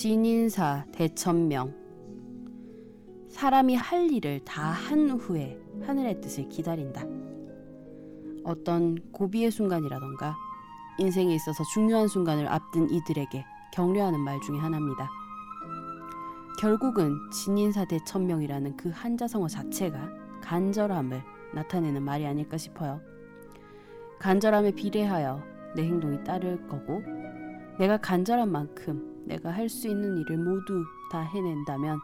신인사 대천명 사람이 할 일을 다 한 후에 하늘의 뜻을 기다린다. 어떤 고비의 순간이라던가 인생에 있어서 중요한 순간을 앞둔 이들에게 격려하는 말 중에 하나입니다. 결국은 진인사 대천명이라는 그 한자성어 자체가 간절함을 나타내는 말이 아닐까 싶어요. 간절함에 비례하여 내 행동이 따를 거고 내가 간절한 만큼 내가 할 수 있는 일을 모두 다 해낸다면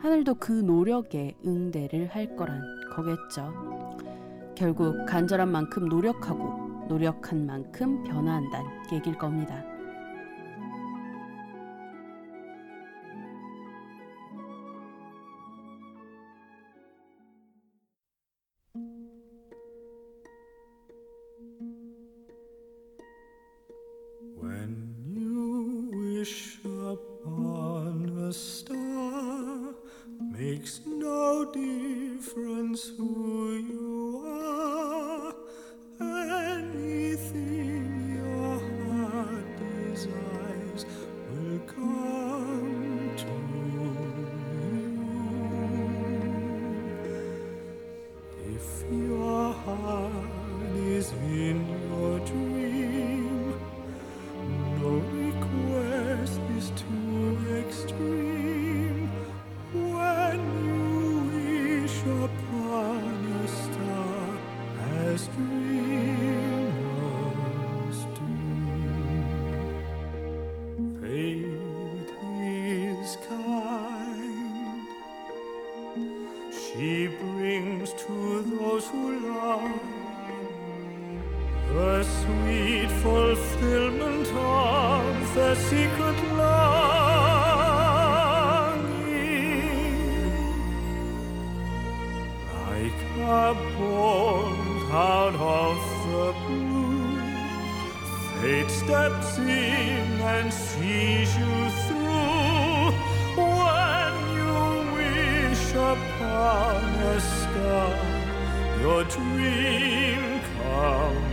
하늘도 그 노력에 응대를 할 거란 거겠죠. 결국 간절한 만큼 노력하고 노력한 만큼 변화한다는 얘기일 겁니다. Sweet fulfillment of the secret longing. Like a bolt out of the blue, fate steps in and sees you through. When you wish upon a star, your dream comes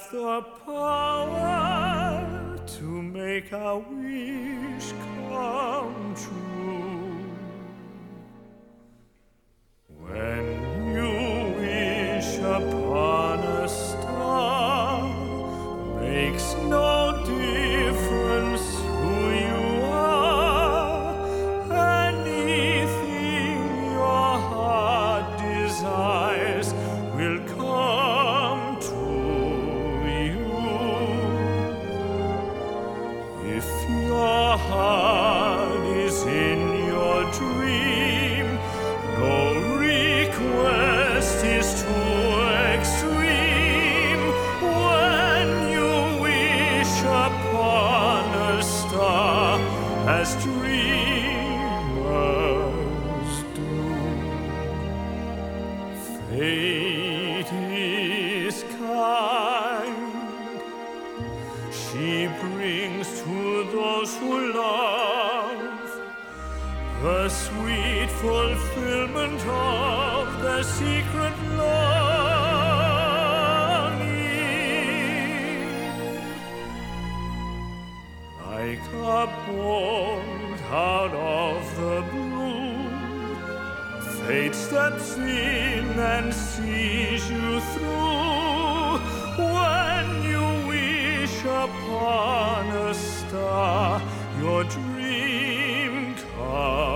have the power to make our wish come true. A bolt out of the blue, fate steps in and sees you through. When you wish upon a star, your dream comes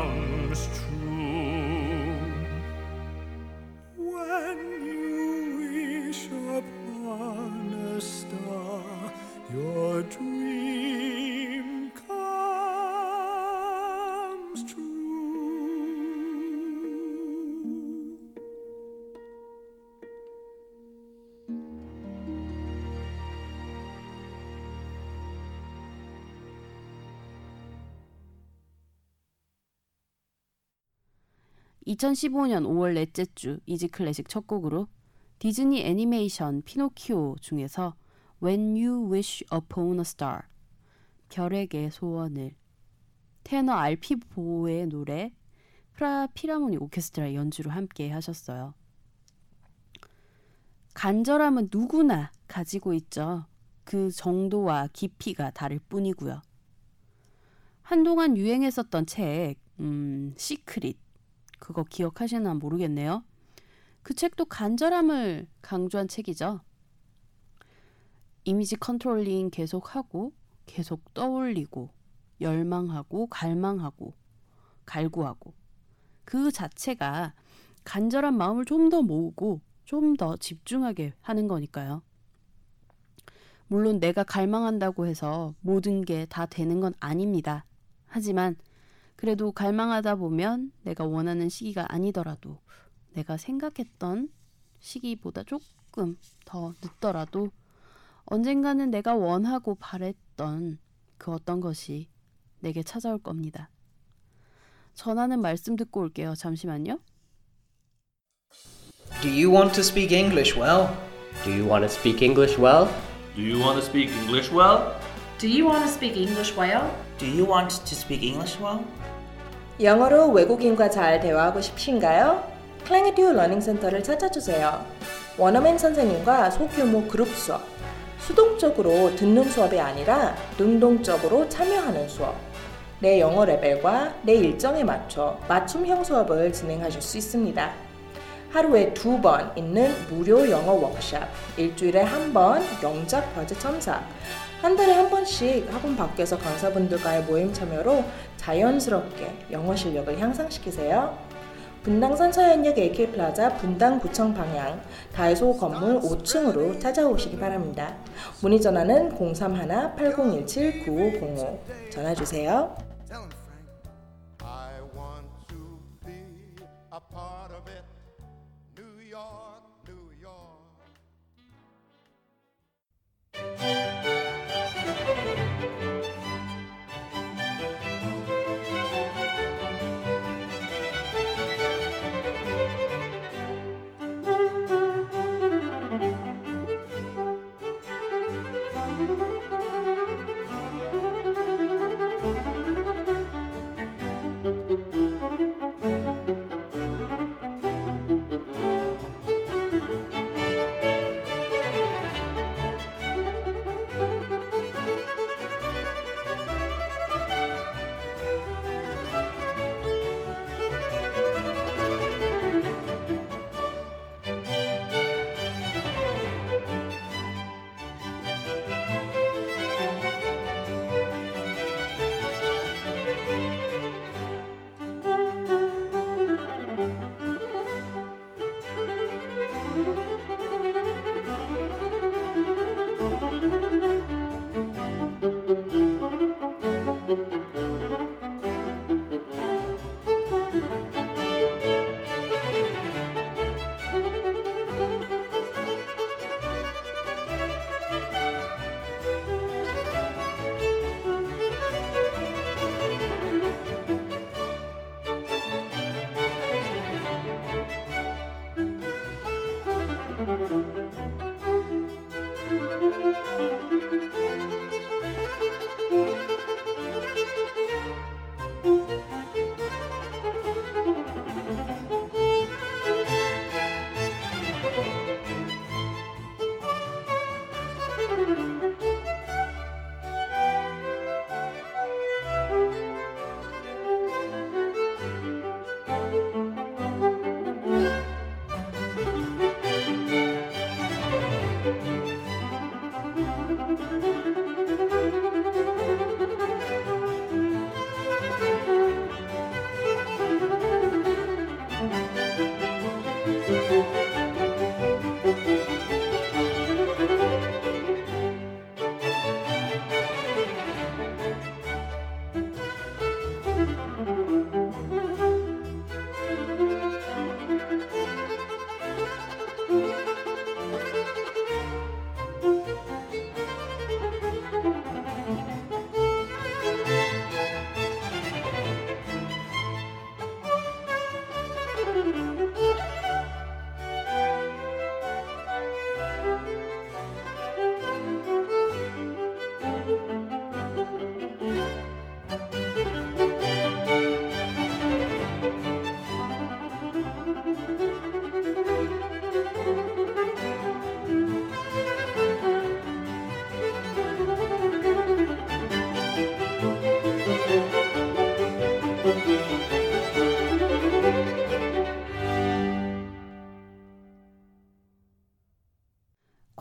(2015년 5월 넷째 주) 이지 클래식 첫 곡으로 디즈니 애니메이션 피노키오 중에서 When You Wish Upon a Star 별에게 소원을 테너 알피 보의 노래 프라하 필하모니 오케스트라 연주로 함께 하셨어요. 간절함은 누구나 가지고 있죠. 그 정도와 깊이가 다를 뿐이고요. 한동안 유행했었던 책, 음, 시크릿. 그거 기억하시나 모르겠네요. 그 책도 간절함을 강조한 책이죠. 이미지 controlling 계속하고, 계속 떠올리고, 열망하고, 갈망하고, 갈구하고. 그 자체가 간절한 마음을 좀 더 모으고, 좀 더 집중하게 하는 거니까요. 물론 내가 갈망한다고 해서 모든 게 다 되는 건 아닙니다. 하지만 그래도 갈망하다 보면 내가 원하는 시기가 아니더라도 내가 생각했던 시기보다 조금 더 늦더라도 언젠가는 내가 원하고 바랬던 그 어떤 것이 내게 찾아올 겁니다. 전하는 말씀 듣고 올게요. 잠시만요. Do you want to speak English well? Do you want to speak English well? Do you want to speak English well? Do you want to speak English well? Do you want to speak English well? 영어로 외국인과 잘 대화하고 싶으신가요? 클랭에듀 러닝 센터를 찾아주세요. 원어민 선생님과 소규모 그룹 수업. 수동적으로 듣는 수업이 아니라 능동적으로 참여하는 수업. 내 영어 레벨과 내 일정에 맞춰 맞춤형 수업을 진행하실 수 있습니다. 하루에 두 번 있는 무료 영어 워크샵, 일주일에 한 번 영작 과제 첨삭, 한 달에 한 번씩 학원 밖에서 강사분들과의 모임 참여로 자연스럽게 영어 실력을 향상시키세요. 분당 선 서현역 AK플라자 분당 구청 방향 다이소 건물 5층으로 찾아오시기 바랍니다. 문의 전화는 031-8017-9505 전화 주세요.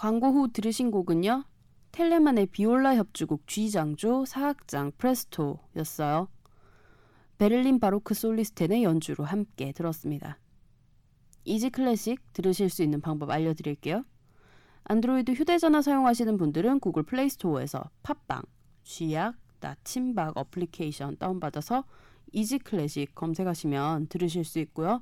광고 후 들으신 곡은요. 텔레만의 비올라 협주곡 G장조 사악장 프레스토였어요. 베를린 바로크 솔리스텐의 연주로 함께 들었습니다. 이지 클래식 들으실 수 있는 방법 알려드릴게요. 안드로이드 휴대전화 사용하시는 분들은 구글 플레이스토어에서 팟빵, 쥐약, 나침박 어플리케이션 다운받아서 이지 클래식 검색하시면 들으실 수 있고요.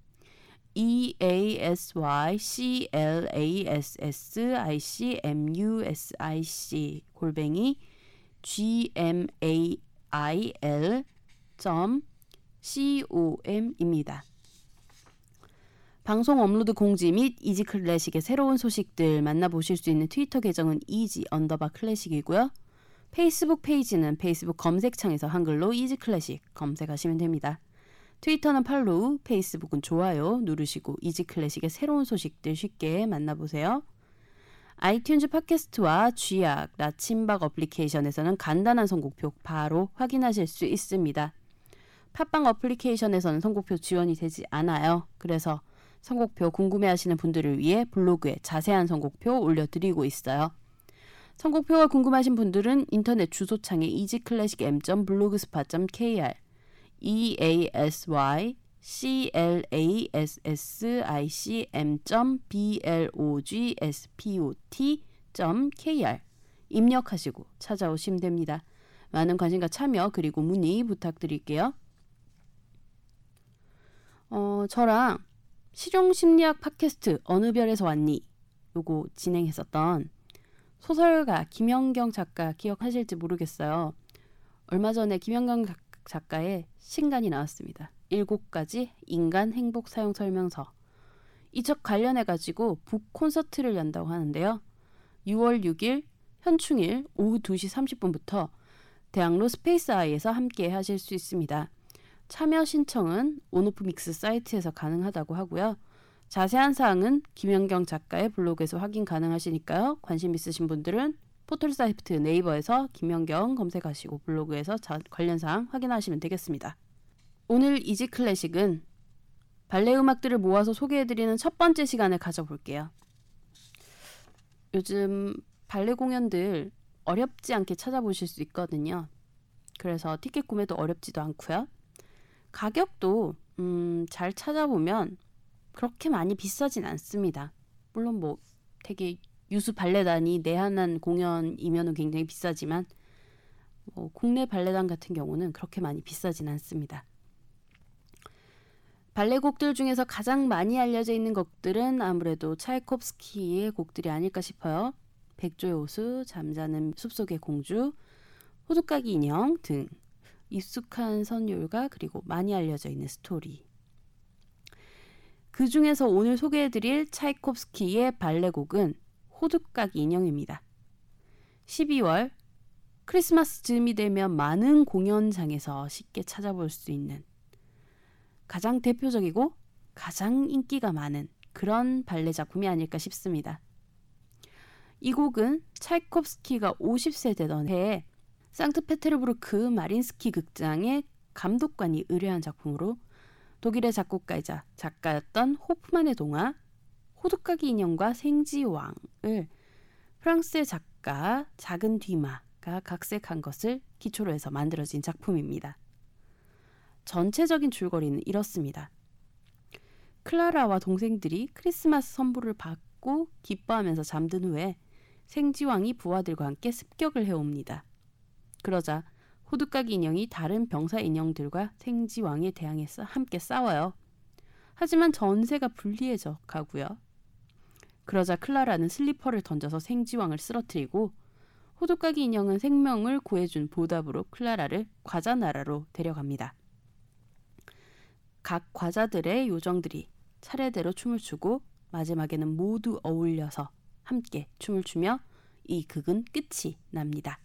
e a s y c l a s s i c m u s i c 골뱅이 g m a i l c o m입니다. 방송 업로드 공지 및 이지 클래식의 새로운 소식들 만나보실 수 있는 트위터 계정은 이지 언더바 클래식이고요. 페이스북 페이지는 페이스북 검색창에서 한글로 이지 클래식 검색하시면 됩니다. 트위터는 팔로우, 페이스북은 좋아요 누르시고 이지 클래식의 새로운 소식들 쉽게 만나보세요. 아이튠즈 팟캐스트와 쥐약, 나침박 어플리케이션에서는 간단한 선곡표 바로 확인하실 수 있습니다. 팟빵 어플리케이션에서는 선곡표 지원이 되지 않아요. 그래서 선곡표 궁금해하시는 분들을 위해 블로그에 자세한 선곡표 올려드리고 있어요. 선곡표가 궁금하신 분들은 인터넷 주소창에 easyclassicm.blogspot.kr e a s y c l a s s i c m b l o g s p o t k r 입력하시고 찾아오시면 됩니다. 많은 관심과 참여 그리고 문의 부탁드릴게요. 어, 저랑 실용심리학 팟캐스트 어느 별에서 왔니? 요거 진행했었던 소설가 김연경 작가 기억하실지 모르겠어요. 얼마 전에 김연경 작가 의 신간이 나왔습니다. 일곱 가지 인간 행복 사용 설명서. 이 책 관련해 가지고 북 콘서트를 연다고 하는데요. 6월 6일 현충일 오후 2시 30분부터 대학로 스페이스 아이에서 함께 하실 수 있습니다. 참여 신청은 온오프 믹스 사이트에서 가능하다고 하고요. 자세한 사항은 김연경 작가의 블로그에서 확인 가능하시니까요. 관심 있으신 분들은 포털 사이트 네이버에서 김연경 검색하시고 블로그에서 자, 관련 사항 확인하시면 되겠습니다. 오늘 이지 클래식은 발레 음악들을 모아서 소개해드리는 첫 번째 시간을 가져볼게요. 요즘 발레 공연들 어렵지 않게 찾아보실 수 있거든요. 그래서 티켓 구매도 어렵지도 않고요. 가격도 음, 잘 찾아보면 그렇게 많이 비싸진 않습니다. 물론 뭐 되게 유수 발레단이 내한한 공연이면 굉장히 비싸지만 뭐 국내 발레단 같은 경우는 그렇게 많이 비싸진 않습니다. 발레곡들 중에서 가장 많이 알려져 있는 곡들은 아무래도 차이콥스키의 곡들이 아닐까 싶어요. 백조의 호수, 잠자는 숲속의 공주, 호두까기 인형 등 익숙한 선율과 그리고 많이 알려져 있는 스토리. 그 중에서 오늘 소개해드릴 차이콥스키의 발레곡은 호두까기 인형입니다. 12월 크리스마스 즈음이 되면 많은 공연장에서 쉽게 찾아볼 수 있는 가장 대표적이고 가장 인기가 많은 그런 발레 작품이 아닐까 싶습니다. 이 곡은 차이콥스키가 50세 되던 해에 상트페테르부르크 마린스키 극장의 감독관이 의뢰한 작품으로 독일의 작곡가이자 작가였던 호프만의 동화 호두까기 인형과 생지왕을 프랑스의 작가 작은 뒤마가 각색한 것을 기초로 해서 만들어진 작품입니다. 전체적인 줄거리는 이렇습니다. 클라라와 동생들이 크리스마스 선물을 받고 기뻐하면서 잠든 후에 생지왕이 부하들과 함께 습격을 해옵니다. 그러자 호두까기 인형이 다른 병사 인형들과 생지왕에 대항해서 함께 싸워요. 하지만 전세가 불리해져 가고요. 그러자 클라라는 슬리퍼를 던져서 생지왕을 쓰러뜨리고 호두까기 인형은 생명을 구해준 보답으로 클라라를 과자 나라로 데려갑니다. 각 과자들의 요정들이 차례대로 춤을 추고 마지막에는 모두 어울려서 함께 춤을 추며 이 극은 끝이 납니다.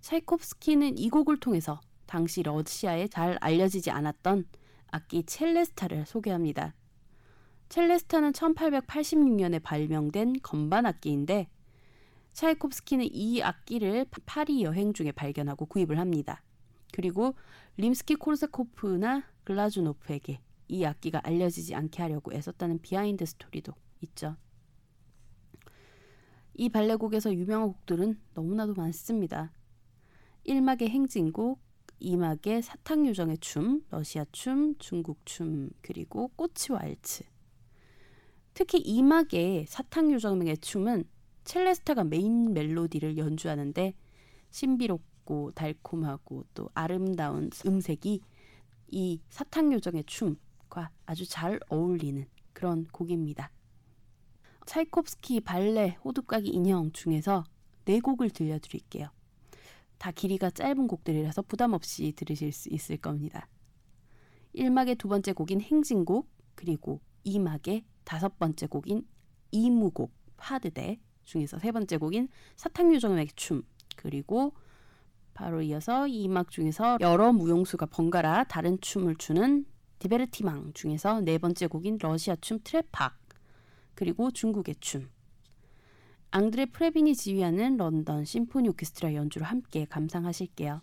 차이콥스키는 이 곡을 통해서 당시 러시아에 잘 알려지지 않았던 악기 첼레스타를 소개합니다. 첼레스타는 1886년에 발명된 건반 악기인데 차이콥스키는 이 악기를 파리 여행 중에 발견하고 구입을 합니다. 그리고 림스키 코르사코프나 글라주노프에게 이 악기가 알려지지 않게 하려고 애썼다는 비하인드 스토리도 있죠. 이 발레곡에서 유명한 곡들은 너무나도 많습니다. 1막의 행진곡, 2막의 사탕요정의 춤, 러시아 춤, 중국 춤, 그리고 꼬치와 알츠. 특히 2막의 사탕 요정의 춤은 첼레스타가 메인 멜로디를 연주하는데 신비롭고 달콤하고 또 아름다운 음색이 이 사탕 요정의 춤과 아주 잘 어울리는 그런 곡입니다. 차이콥스키 발레 호두까기 인형 중에서 네 곡을 들려드릴게요. 다 길이가 짧은 곡들이라서 부담 없이 들으실 수 있을 겁니다. 1막의 두 번째 곡인 행진곡, 그리고 2막의 다섯 번째 곡인 이무곡, 파드대 중에서 세 번째 곡인 사탕요정의 춤, 그리고 바로 이어서 2막 중에서 여러 무용수가 번갈아 다른 춤을 추는 디베르티망 중에서 네 번째 곡인 러시아 춤 트레팍, 그리고 중국의 춤. 앙드레 프레빈이 지휘하는 런던 심포니 오케스트라 연주를 함께 감상하실게요.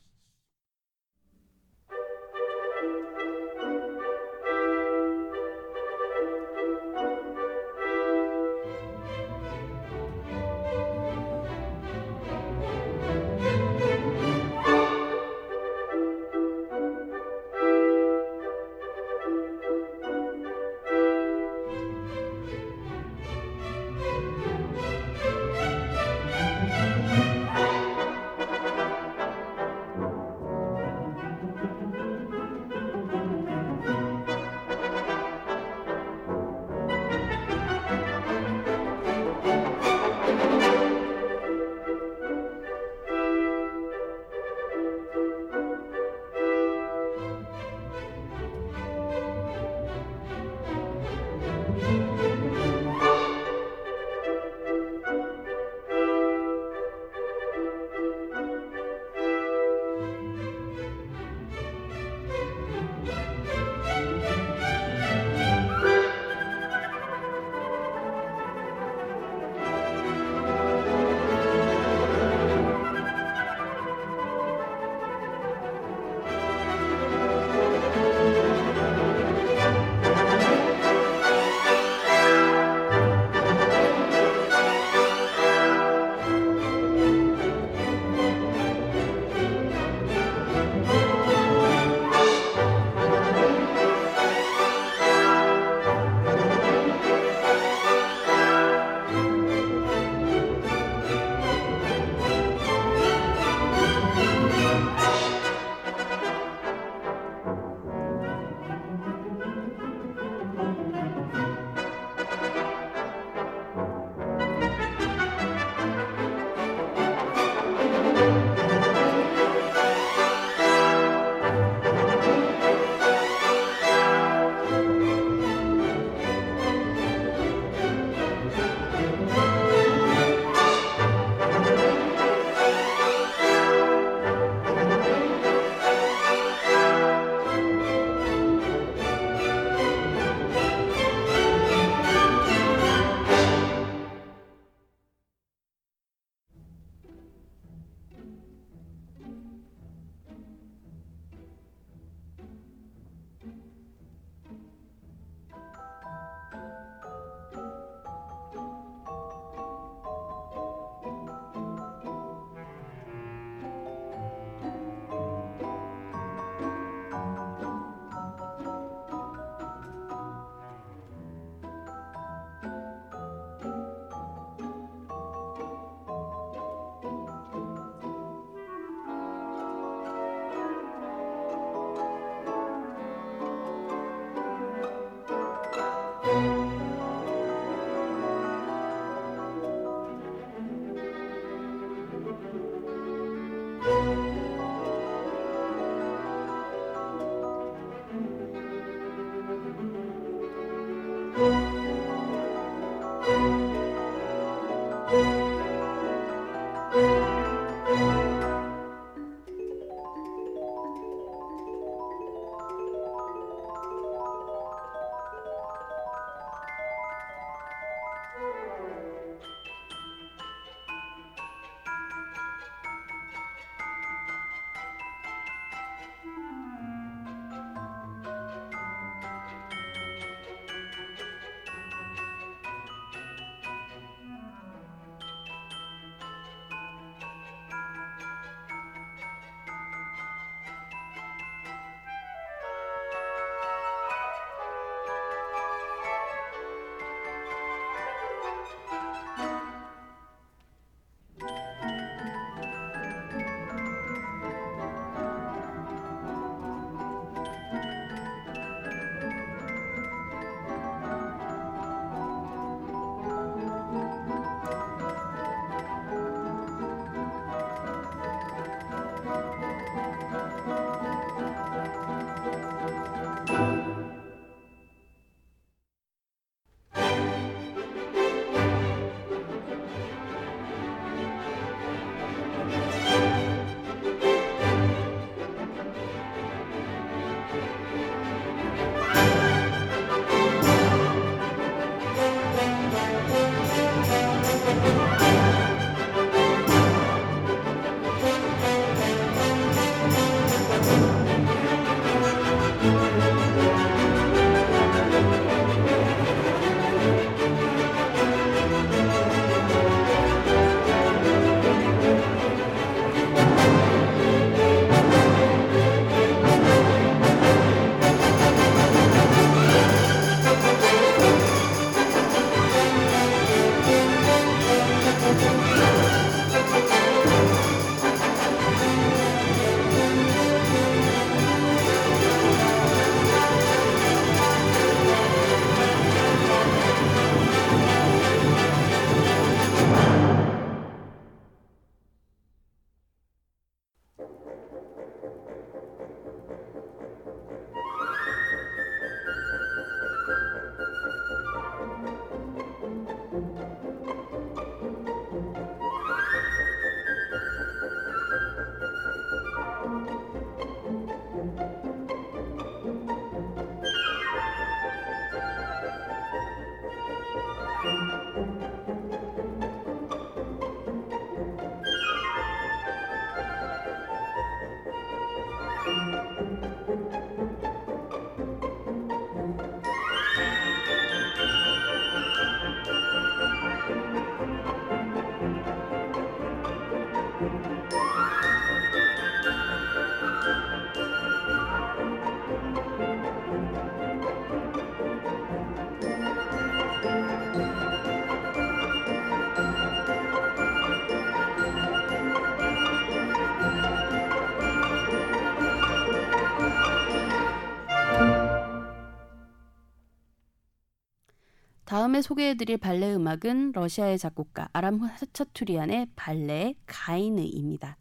다음에 소개해드릴 발레 음악은 러시아의 작곡가 아람 하차투리안의 발레 가이느입니다.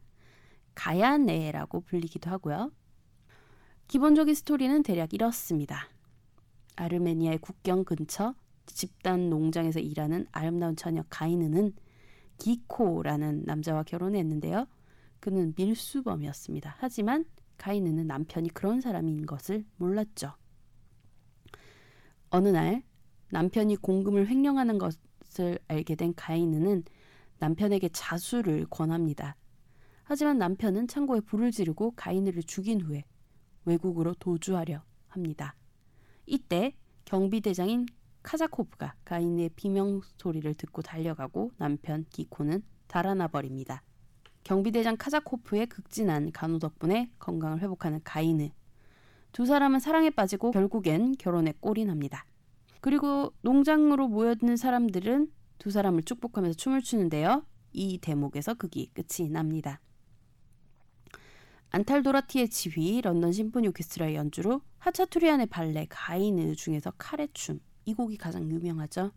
가야네라고 불리기도 하고요. 기본적인 스토리는 대략 이렇습니다. 아르메니아의 국경 근처 집단 농장에서 일하는 아름다운 처녀 가이느는 기코라는 남자와 결혼했는데요. 그는 밀수범이었습니다. 하지만 가이느는 남편이 그런 사람인 것을 몰랐죠. 어느 날 남편이 공금을 횡령하는 것을 알게 된 가이느는 남편에게 자수를 권합니다. 하지만 남편은 창고에 불을 지르고 가이느를 죽인 후에 외국으로 도주하려 합니다. 이때 경비대장인 카자코프가 가이느의 비명 소리를 듣고 달려가고 남편 기코는 달아나 버립니다. 경비대장 카자코프의 극진한 간호 덕분에 건강을 회복하는 가이느. 두 사람은 사랑에 빠지고 결국엔 결혼에 꼴이납니다. 그리고 농장으로 모여드는 사람들은 두 사람을 축복하면서 춤을 추는데요. 이 대목에서 극이 끝이 납니다. 안탈도라티의 지휘, 런던 심포니 오케스트라의 연주로 하차투리안의 발레 가이느 중에서 카레 춤, 이 곡이 가장 유명하죠.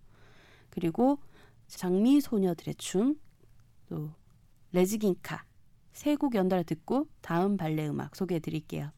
그리고 장미 소녀들의 춤, 또 레즈긴카 세 곡 연달아 듣고 다음 발레 음악 소개해 드릴게요.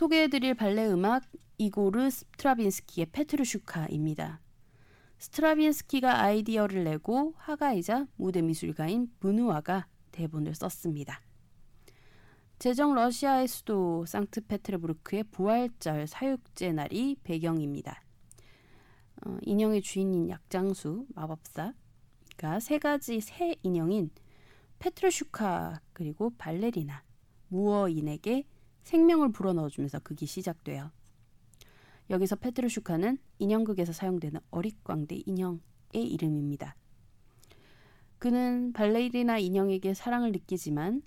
소개해드릴 발레 음악 이고르 스트라빈스키의 페트루슈카입니다. 스트라빈스키가 아이디어를 내고 화가이자 무대 미술가인 브누아가 대본을 썼습니다. 제정 러시아의 수도 상트페테르부르크의 부활절 사육제 날이 배경입니다. 어, 인형의 주인인 약장수 마법사가 세 가지 새 인형인 페트루슈카 그리고 발레리나 무어인에게 생명을 불어넣어주면서 극이 시작돼요. 여기서 페트루슈카는 인형극에서 사용되는 어릿광대 인형의 이름입니다. 그는 발레리나 인형에게 사랑을 느끼지만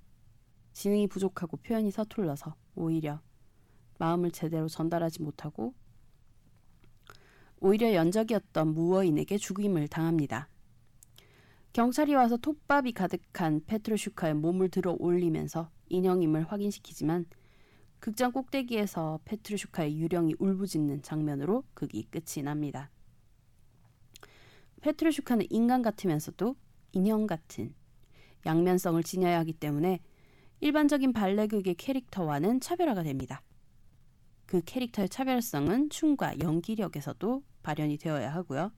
지능이 부족하고 표현이 서툴러서 오히려 마음을 제대로 전달하지 못하고 오히려 연적이었던 무어인에게 죽임을 당합니다. 경찰이 와서 톱밥이 가득한 페트루슈카의 몸을 들어 올리면서 인형임을 확인시키지만 극장 꼭대기에서 페트루슈카의 유령이 울부짖는 장면으로 극이 끝이 납니다. 페트루슈카는 인간 같으면서도 인형 같은 양면성을 지녀야 하기 때문에 일반적인 발레극의 캐릭터와는 차별화가 됩니다. 그 캐릭터의 차별성은 춤과 연기력에서도 발현이 되어야 하고요.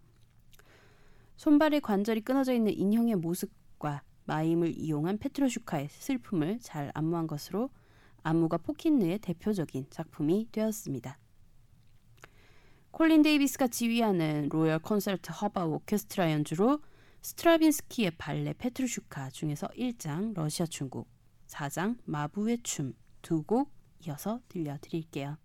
손발의 관절이 끊어져 있는 인형의 모습과 마임을 이용한 페트로슈카의 슬픔을 잘 안무한 것으로 안무가 포킨느의 대표적인 작품이 되었습니다. 콜린 데이비스가 지휘하는 로열 콘세르트허바우 오케스트라 연주로 스트라빈스키의 발레 페트루슈카 중에서 1장 러시아 춤곡, 4장 마부의 춤 두 곡 이어서 들려드릴게요.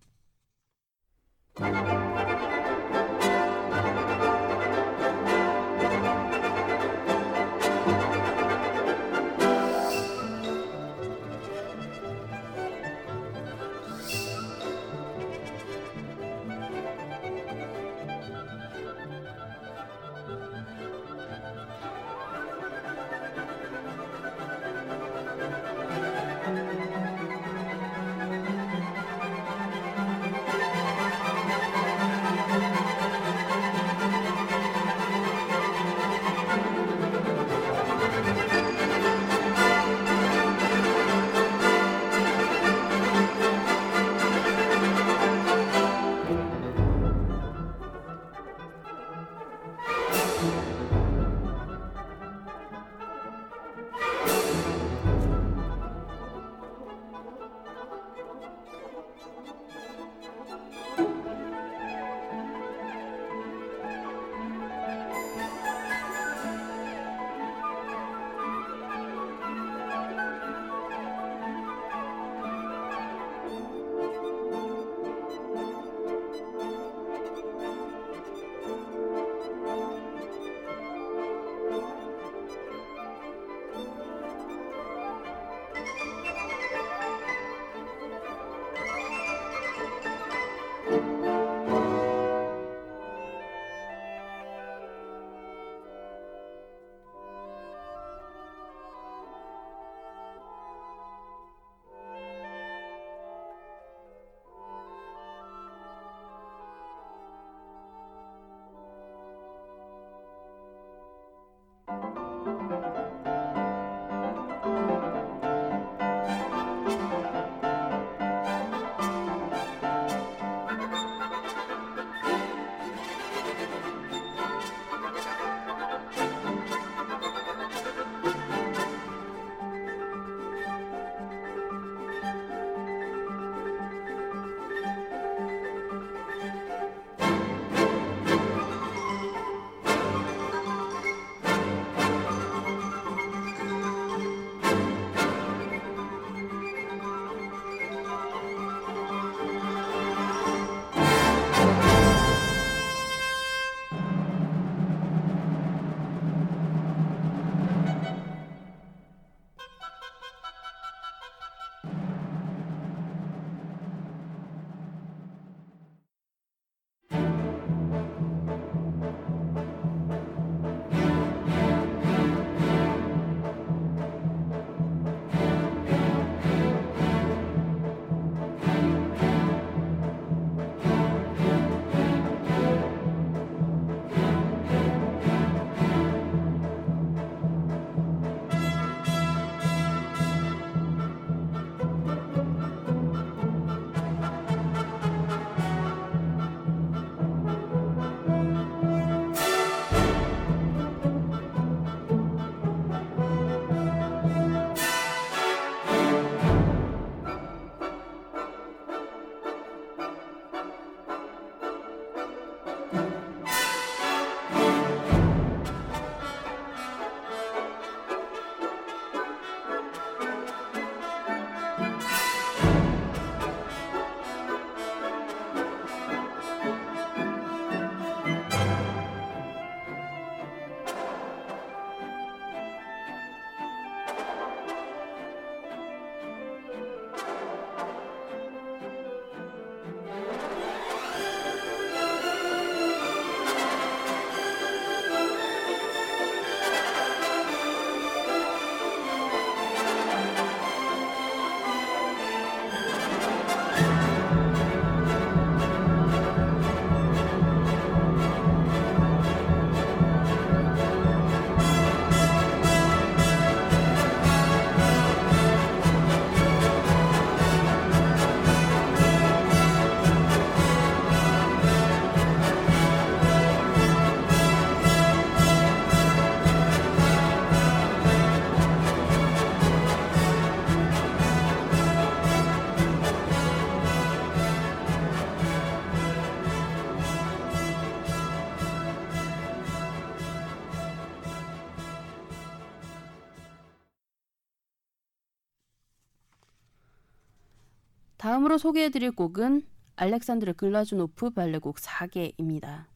다음으로 소개해드릴 곡은 알렉산드르 글라주노프 발레곡 사계입니다.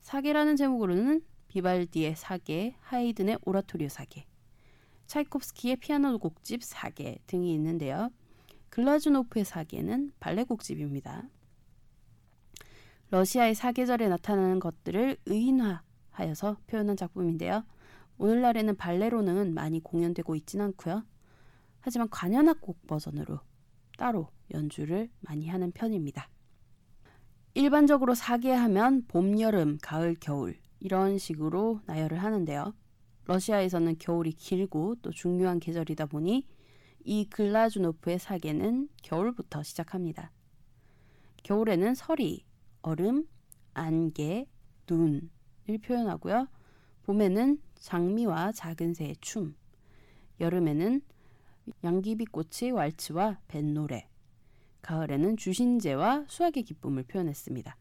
사계라는 제목으로는 비발디의 사계, 하이든의 오라토리오 사계, 차이콥스키의 피아노 곡집 사계 등이 있는데요. 글라주노프의 사계는 발레 곡집입니다. 러시아의 사계절에 나타나는 것들을 의인화하여서 표현한 작품인데요. 오늘날에는 발레로는 많이 공연되고 있진 않고요. 하지만 관현악곡 버전으로 따로 연주를 많이 하는 편입니다. 일반적으로 사계하면 봄, 여름, 가을, 겨울 이런 식으로 나열을 하는데요. 러시아에서는 겨울이 길고 또 중요한 계절이다 보니 이 글라주노프의 사계는 겨울부터 시작합니다. 겨울에는 서리, 얼음, 안개, 눈을 표현하고요. 봄에는 장미와 작은 새의 춤, 여름에는 양귀비꽃의 왈츠와 뱃노래, 가을에는 주신제와 수학의 기쁨을 표현했습니다.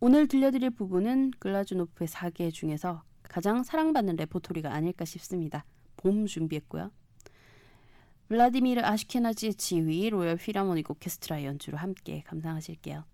오늘 들려드릴 부분은 글라주노프의 사계 중에서 가장 사랑받는 레포토리가 아닐까 싶습니다. 봄 준비했고요. 블라디미르 아시케나지 지휘 로열 피라모닉 오케스트라 연주로 함께 감상하실게요.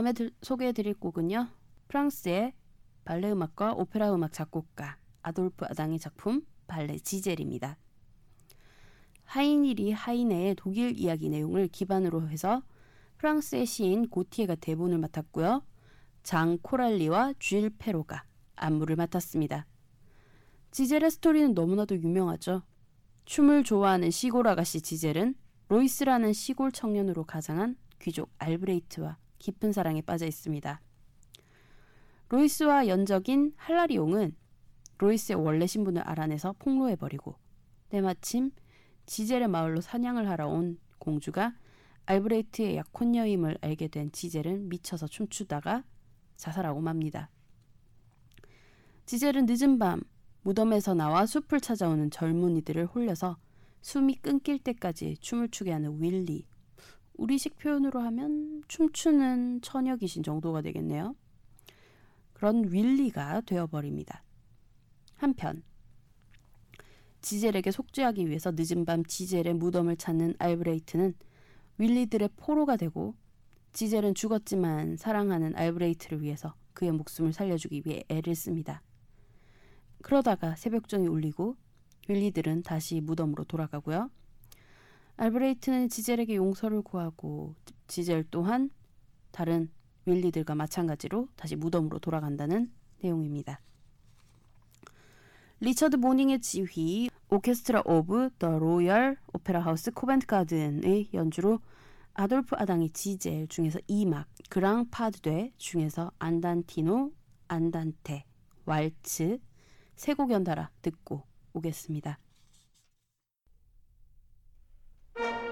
다음에 들, 소개해드릴 곡은요. 프랑스의 발레 음악과 오페라 음악 작곡가 아돌프 아당의 작품 발레 지젤입니다. 하이닐이 하이네의 독일 이야기 내용을 기반으로 해서 프랑스의 시인 고티에가 대본을 맡았고요. 장 코랄리와 쥘 페로가 안무를 맡았습니다. 지젤의 스토리는 너무나도 유명하죠. 춤을 좋아하는 시골 아가씨 지젤은 로이스라는 시골 청년으로 가장한 귀족 알브레이트와 깊은 사랑에 빠져 있습니다. 로이스와 연적인 할라리옹은 로이스의 원래 신분을 알아내서 폭로해버리고 때마침 지젤의 마을로 사냥을 하러 온 공주가 알브레이트의 약혼녀임을 알게 된 지젤은 미쳐서 춤추다가 자살하고 맙니다. 지젤은 늦은 밤 무덤에서 나와 숲을 찾아오는 젊은이들을 홀려서 숨이 끊길 때까지 춤을 추게 하는 윌리. 우리식 표현으로 하면 춤추는 처녀 귀신 정도가 되겠네요. 그런 윌리가 되어버립니다. 한편 지젤에게 속죄하기 위해서 늦은 밤 지젤의 무덤을 찾는 알브레이트는 윌리들의 포로가 되고 지젤은 죽었지만 사랑하는 알브레이트를 위해서 그의 목숨을 살려주기 위해 애를 씁니다. 그러다가 새벽종이 울리고 윌리들은 다시 무덤으로 돌아가고요. 알브레히트는 지젤에게 용서를 구하고 지젤 또한 다른 윌리들과 마찬가지로 다시 무덤으로 돌아간다는 내용입니다. 리처드 보닝의 지휘 오케스트라 오브 더 로열 오페라 하우스 코벤트 가든의 연주로 아돌프 아당의 지젤 중에서 2막 그랑 파드되 중에서 안단티노 안단테 왈츠 세 곡 연달아 듣고 오겠습니다. you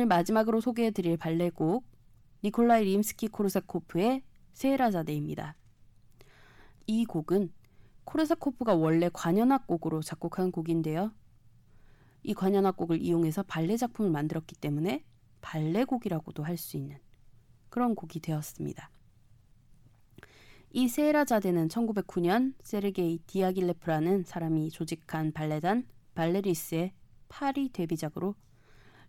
오늘 마지막으로 소개해드릴 발레곡 니콜라이 림스키 코르사코프의 세라자데입니다. 이 곡은 코르사코프가 원래 관현악 곡으로 작곡한 곡인데요. 이 관현악 곡을 이용해서 발레 작품을 만들었기 때문에 발레곡이라고도 할 수 있는 그런 곡이 되었습니다. 이 세라자데는 1909년 세르게이 디아길레프라는 사람이 조직한 발레단 발레 뤼스의 파리 데뷔작으로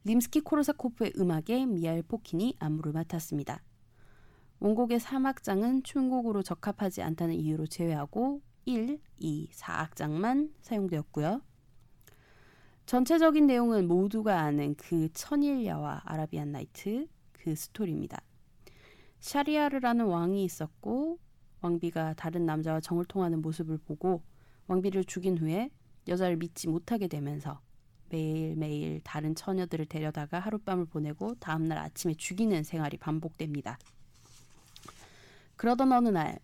림스키 코르사코프의 음악에 미하일 포킨이 안무를 맡았습니다. 원곡의 3악장은 춤곡으로 적합하지 않다는 이유로 제외하고 1, 2, 4악장만 사용되었고요. 전체적인 내용은 모두가 아는 그 천일야화 아라비안 나이트 그 스토리입니다. 샤리아르라는 왕이 있었고 왕비가 다른 남자와 정을 통하는 모습을 보고 왕비를 죽인 후에 여자를 믿지 못하게 되면서 매일매일 다른 처녀들을 데려다가 하룻밤을 보내고 다음날 아침에 죽이는 생활이 반복됩니다. 그러던 어느 날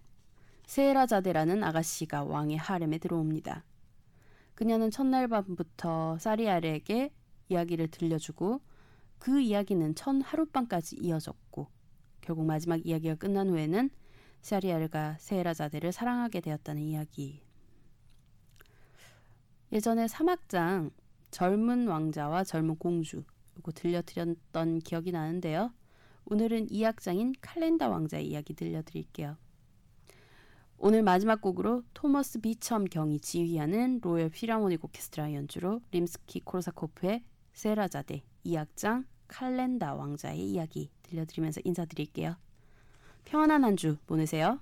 세라자데라는 아가씨가 왕의 하렘에 들어옵니다. 그녀는 첫날 밤부터 사리알에게 이야기를 들려주고 그 이야기는 천 하룻밤까지 이어졌고 결국 마지막 이야기가 끝난 후에는 사리알가 세라자데를 사랑하게 되었다는 이야기. 예전에 사막장 젊은 왕자와 젊은 공주 이거 들려드렸던 기억이 나는데요. 오늘은 이 악장인 칼렌다 왕자의 이야기 들려드릴게요. 오늘 마지막 곡으로 토머스 비첨 경이 지휘하는 로열 피라모닉 오케스트라 연주로 림스키 코르사코프의 세라자데 이 악장 칼렌다 왕자의 이야기 들려드리면서 인사드릴게요. 평안한 한 주 보내세요.